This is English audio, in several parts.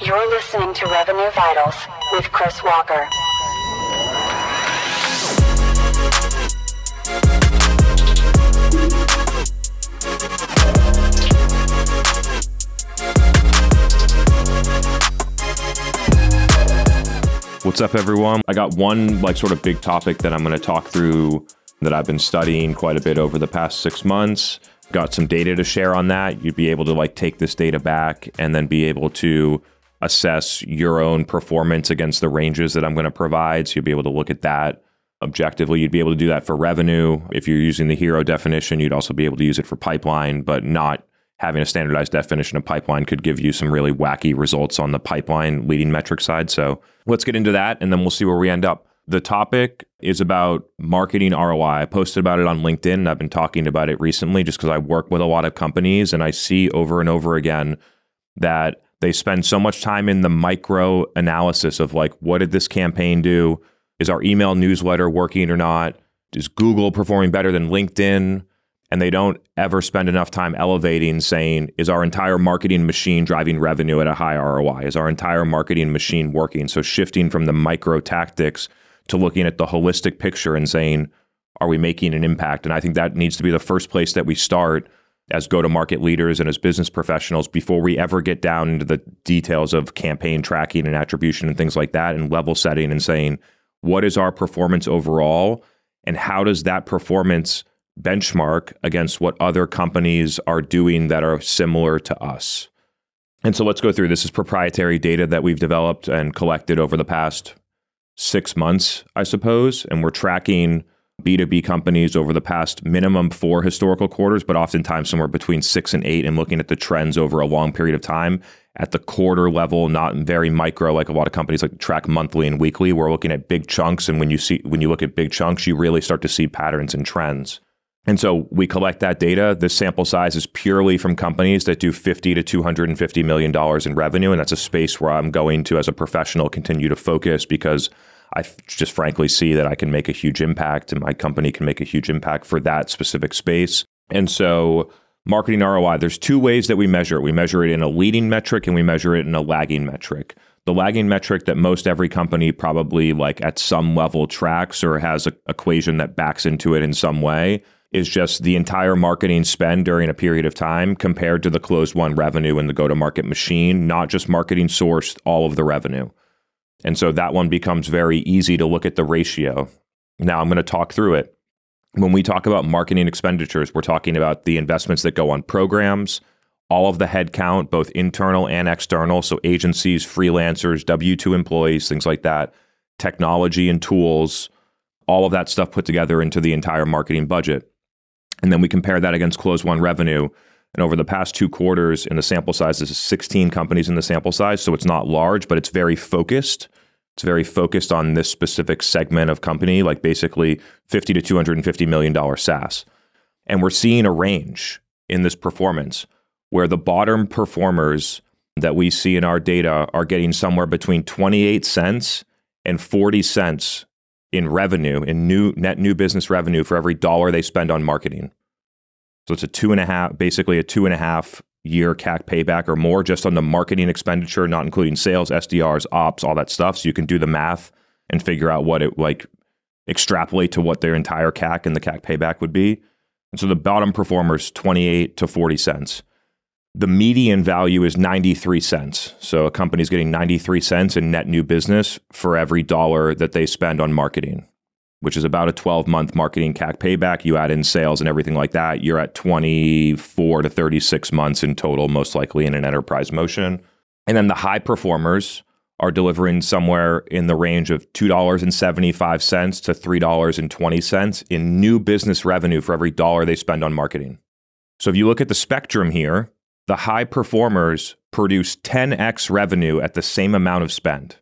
You're listening to Revenue Vitals with Chris Walker. What's up, everyone? I got one like sort of big topic that I'm going to talk through that I've been studying quite a bit over the past six months. Got some data to share on that. You'd be able to like take this data back and then be able to assess your own performance against the ranges that I'm going to provide. So you'll be able to look at that objectively. You'd be able to do that for revenue. If you're using the hero definition, you'd also be able to use it for pipeline, but not having a standardized definition of pipeline could give you some really wacky results on the pipeline leading metric side. So let's get into that and then we'll see where we end up. The topic is about marketing ROI. I posted about it on LinkedIn and I've been talking about it recently just because I work with a lot of companies and I see over and over again that they spend so much time in the micro analysis of like, what did this campaign do? Is our email newsletter working or not? Is Google performing better than LinkedIn? and they don't ever spend enough time elevating saying is our entire marketing machine driving revenue at a high ROI is our entire marketing machine working so shifting from the micro tactics to looking at the holistic picture and saying are we making an impact and I think that needs to be the first place that we start as go to market leaders and as business professionals before we ever get down into the details of campaign tracking and attribution and things like that and level setting and saying what is our performance overall and how does that performance benchmark against what other companies are doing that are similar to us. And so let's go through this is proprietary data that we've developed and collected over the past six months, I suppose. And we're tracking B2B companies over the past minimum four historical quarters, but oftentimes somewhere between six and eight, and looking at the trends over a long period of time at the quarter level, not very micro like a lot of companies like track monthly and weekly. We're looking at big chunks, and when you see when you look at big chunks, you really start to see patterns and trends. And so we collect that data. This sample size is purely from companies that do 50 to 250 million dollars in revenue, and that's a space where I'm going to, as a professional, continue to focus because I just frankly see that I can make a huge impact, and my company can make a huge impact for that specific space. And so, marketing ROI, there's two ways that we measure it. We measure it in a leading metric, and we measure it in a lagging metric. The lagging metric that most every company probably like at some level tracks or has an equation that backs into it in some way is just the entire marketing spend during a period of time compared to the closed won revenue in the go to market machine, not just marketing sourced all of the revenue. And so that one becomes very easy to look at the ratio. Now I'm going to talk through it. When we talk about marketing expenditures, we're talking about the investments that go on programs, all of the headcount, both internal and external. So agencies, freelancers, W 2 employees, things like that, technology and tools, all of that stuff put together into the entire marketing budget. And then we compare that against closed won revenue. And over the past two quarters, in the sample size, this is 16 companies in the sample size. So it's not large, but it's very focused. It's very focused on this specific segment of company, like basically 50 to 250 million dollar SaaS. And we're seeing a range in this performance where the bottom performers that we see in our data are getting somewhere between 28 cents and 40 cents in revenue, in new net new business revenue for every dollar they spend on marketing. So it's a two and a half, basically a two and a half year CAC payback or more just on the marketing expenditure, not including sales, SDRs, ops, all that stuff. So you can do the math and figure out what it like extrapolate to what their entire CAC and the CAC payback would be. And so the bottom performers 28 to 40 cents the median value is 93 cents. So a company's getting 93 cents in net new business for every dollar that they spend on marketing, which is about a 12 month marketing CAC payback. You add in sales and everything like that, you're at 24 to 36 months in total, most likely in an enterprise motion. And then the high performers are delivering somewhere in the range of $2.75 to $3.20 in new business revenue for every dollar they spend on marketing. So if you look at the spectrum here, the high performers produce 10x revenue at the same amount of spend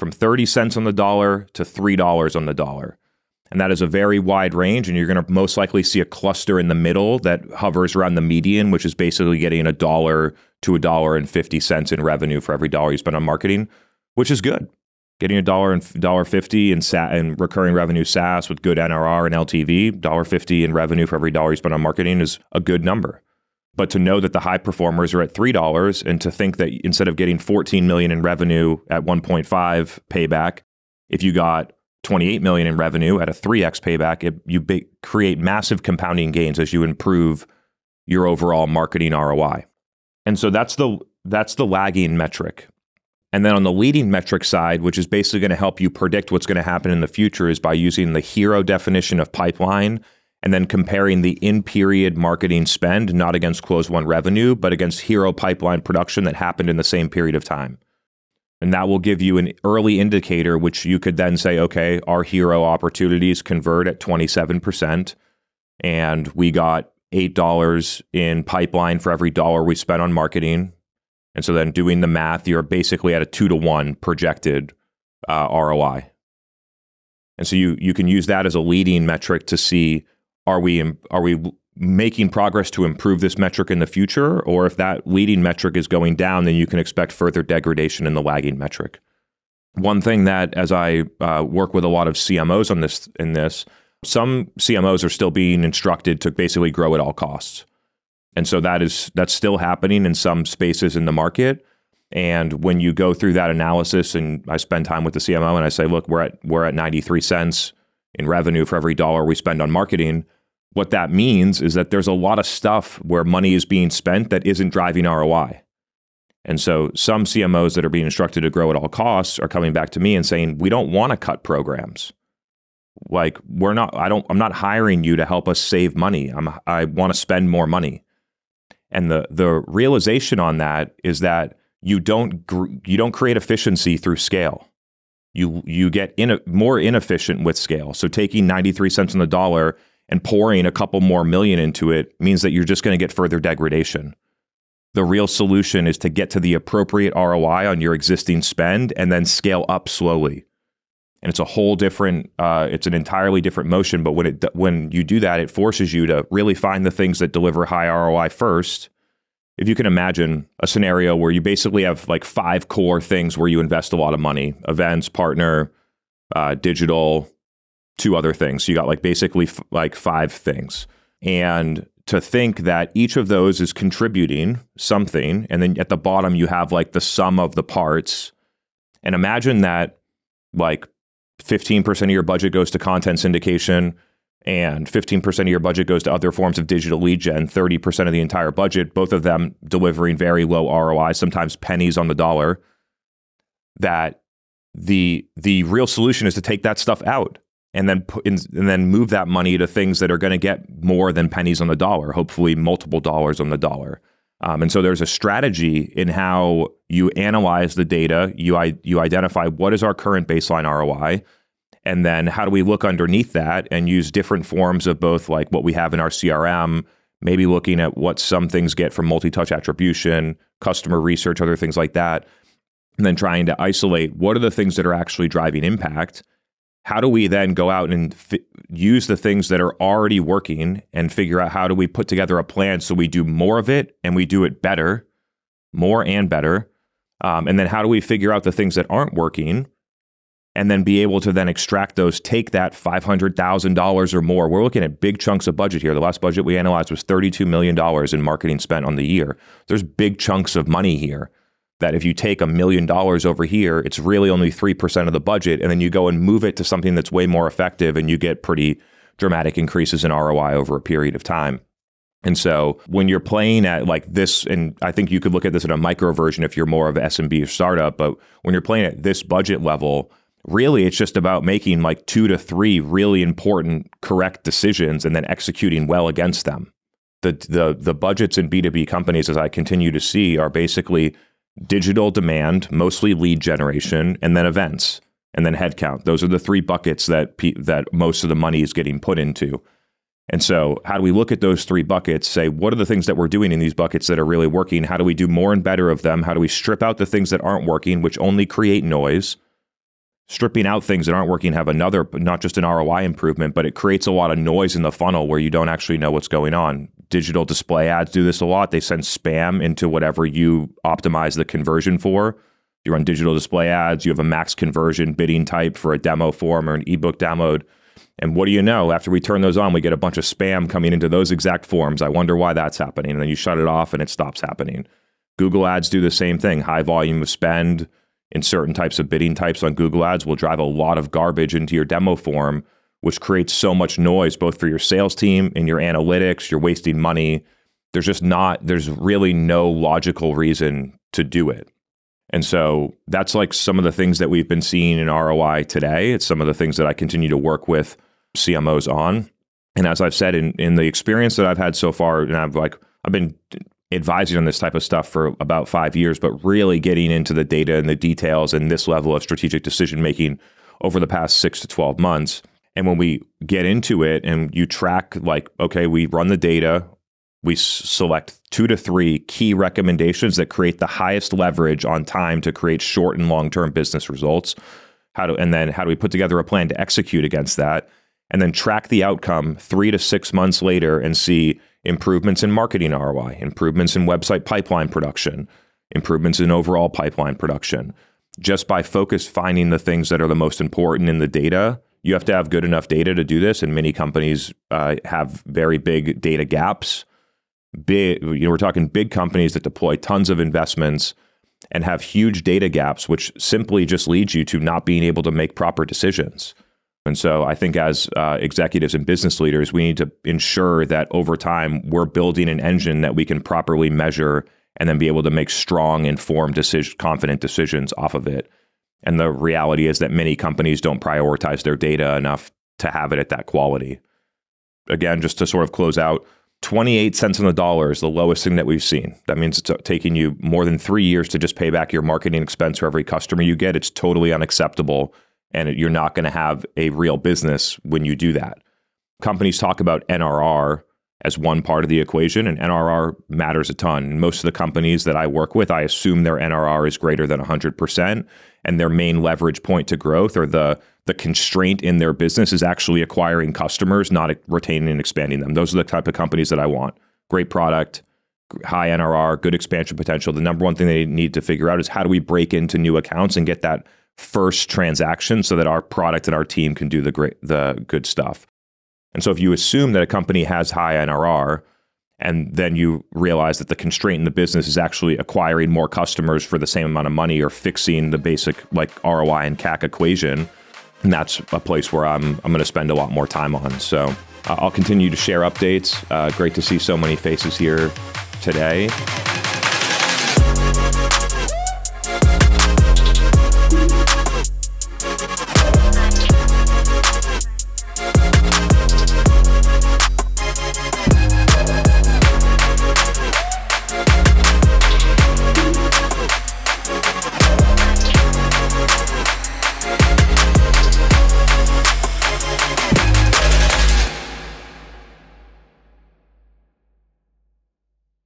from 30 cents on the dollar to $3 on the dollar. And that is a very wide range. And you're going to most likely see a cluster in the middle that hovers around the median, which is basically getting a dollar to a dollar and 50 cents in revenue for every dollar you spend on marketing, which is good. Getting a dollar and dollar fifty in sa- in recurring revenue SaaS with good NRR and LTV, dollar fifty in revenue for every dollar you spend on marketing is a good number. But to know that the high performers are at $3 and to think that instead of getting 14 million in revenue at 1.5 payback, if you got 28 million in revenue at a 3x payback, it, you ba- create massive compounding gains as you improve your overall marketing ROI. And so that's the that's the lagging metric. And then on the leading metric side, which is basically going to help you predict what's going to happen in the future is by using the hero definition of pipeline and then comparing the in-period marketing spend not against close won revenue, but against hero pipeline production that happened in the same period of time. And that will give you an early indicator, which you could then say, okay, our hero opportunities convert at 27%. And we got $8 in pipeline for every dollar we spent on marketing. And so then doing the math, you're basically at a two to one projected uh, ROI. And so you, you can use that as a leading metric to see are we, are we making progress to improve this metric in the future, or if that leading metric is going down, then you can expect further degradation in the lagging metric. One thing that, as I uh, work with a lot of CMOs on this, in this, some CMOs are still being instructed to basically grow at all costs, and so that is that's still happening in some spaces in the market. And when you go through that analysis, and I spend time with the CMO, and I say, look, we're at we're at ninety three cents in revenue for every dollar we spend on marketing what that means is that there's a lot of stuff where money is being spent that isn't driving ROI. And so some CMOs that are being instructed to grow at all costs are coming back to me and saying, we don't want to cut programs. Like we're not, I don't, I'm not hiring you to help us save money. I'm, I want to spend more money. And the, the realization on that is that you don't, you don't create efficiency through scale. You, you get in, a, more inefficient with scale. So taking 93 cents on the dollar and pouring a couple more million into it means that you're just going to get further degradation. The real solution is to get to the appropriate ROI on your existing spend and then scale up slowly. And it's a whole different, uh, it's an entirely different motion. But when it when you do that, it forces you to really find the things that deliver high ROI first. If you can imagine a scenario where you basically have like five core things where you invest a lot of money: events, partner, uh, digital, two other things. So you got like basically f- like five things. And to think that each of those is contributing something, and then at the bottom you have like the sum of the parts. And imagine that like 15% of your budget goes to content syndication and 15% of your budget goes to other forms of digital lead gen, 30% of the entire budget, both of them delivering very low ROI, sometimes pennies on the dollar. That the the real solution is to take that stuff out and then put in, and then move that money to things that are going to get more than pennies on the dollar, hopefully multiple dollars on the dollar. Um, and so there's a strategy in how you analyze the data, you I, you identify what is our current baseline ROI, and then how do we look underneath that and use different forms of both like what we have in our CRM, maybe looking at what some things get from multi-touch attribution, customer research, other things like that, and then trying to isolate what are the things that are actually driving impact how do we then go out and fi- use the things that are already working and figure out how do we put together a plan so we do more of it and we do it better, more and better? Um, and then how do we figure out the things that aren't working and then be able to then extract those, take that $500,000 or more. We're looking at big chunks of budget here. The last budget we analyzed was $32 million in marketing spent on the year. There's big chunks of money here that if you take a million dollars over here, it's really only 3% of the budget. And then you go and move it to something that's way more effective and you get pretty dramatic increases in ROI over a period of time. And so when you're playing at like this, and I think you could look at this in a micro version if you're more of SMB or startup, but when you're playing at this budget level, really it's just about making like two to three really important correct decisions and then executing well against them. The the the budgets in B2B companies as I continue to see are basically digital demand, mostly lead generation, and then events, and then headcount. Those are the three buckets that pe- that most of the money is getting put into. And so, how do we look at those three buckets? Say, what are the things that we're doing in these buckets that are really working? How do we do more and better of them? How do we strip out the things that aren't working, which only create noise? Stripping out things that aren't working have another, not just an ROI improvement, but it creates a lot of noise in the funnel where you don't actually know what's going on digital display ads do this a lot. They send spam into whatever you optimize the conversion for. You run digital display ads, you have a max conversion bidding type for a demo form or an ebook download. And what do you know? After we turn those on, we get a bunch of spam coming into those exact forms. I wonder why that's happening. And then you shut it off and it stops happening. Google Ads do the same thing. High volume of spend in certain types of bidding types on Google Ads will drive a lot of garbage into your demo form, which creates so much noise both for your sales team and your analytics. You're wasting money. There's just not, there's really no logical reason to do it. And so that's like some of the things that we've been seeing in ROI today. It's some of the things that I continue to work with CMOs on. And as I've said in, in the experience that I've had so far, and I've like I've been advising on this type of stuff for about five years, but really getting into the data and the details and this level of strategic decision making over the past six to 12 months. And when we get into it and you track, like, okay, we run the data, we select two to three key recommendations that create the highest leverage on time to create short and long term business results. How do, and then how do we put together a plan to execute against that? And then track the outcome three to six months later and see improvements in marketing ROI, improvements in website pipeline production, improvements in overall pipeline production. Just by focus finding the things that are the most important in the data, you have to have good enough data to do this. And many companies uh, have very big data gaps. Big, you know, we're talking big companies that deploy tons of investments and have huge data gaps, which simply just leads you to not being able to make proper decisions. And so I think as uh, executives and business leaders, we need to ensure that over time we're building an engine that we can properly measure and then be able to make strong, informed, decision, confident decisions off of it. And the reality is that many companies don't prioritize their data enough to have it at that quality. Again, just to sort of close out, 28 cents on the dollar is the lowest thing that we've seen. That means it's uh, taking you more than three years to just pay back your marketing expense for every customer you get. It's totally unacceptable and you're not going to have a real business when you do that. Companies talk about NRR as one part of the equation, and NRR matters a ton. Most of the companies that I work with, I assume their NRR is greater than 100%, and their main leverage point to growth or the the constraint in their business is actually acquiring customers, not retaining and expanding them. Those are the type of companies that I want. Great product, high NRR, good expansion potential. The number one thing they need to figure out is how do we break into new accounts and get that first transaction so that our product and our team can do the great the good stuff. And so if you assume that a company has high NRR and then you realize that the constraint in the business is actually acquiring more customers for the same amount of money or fixing the basic like ROI and CAC equation, and that's a place where I'm I'm going to spend a lot more time on. So uh, I'll continue to share updates. Uh, great to see so many faces here today.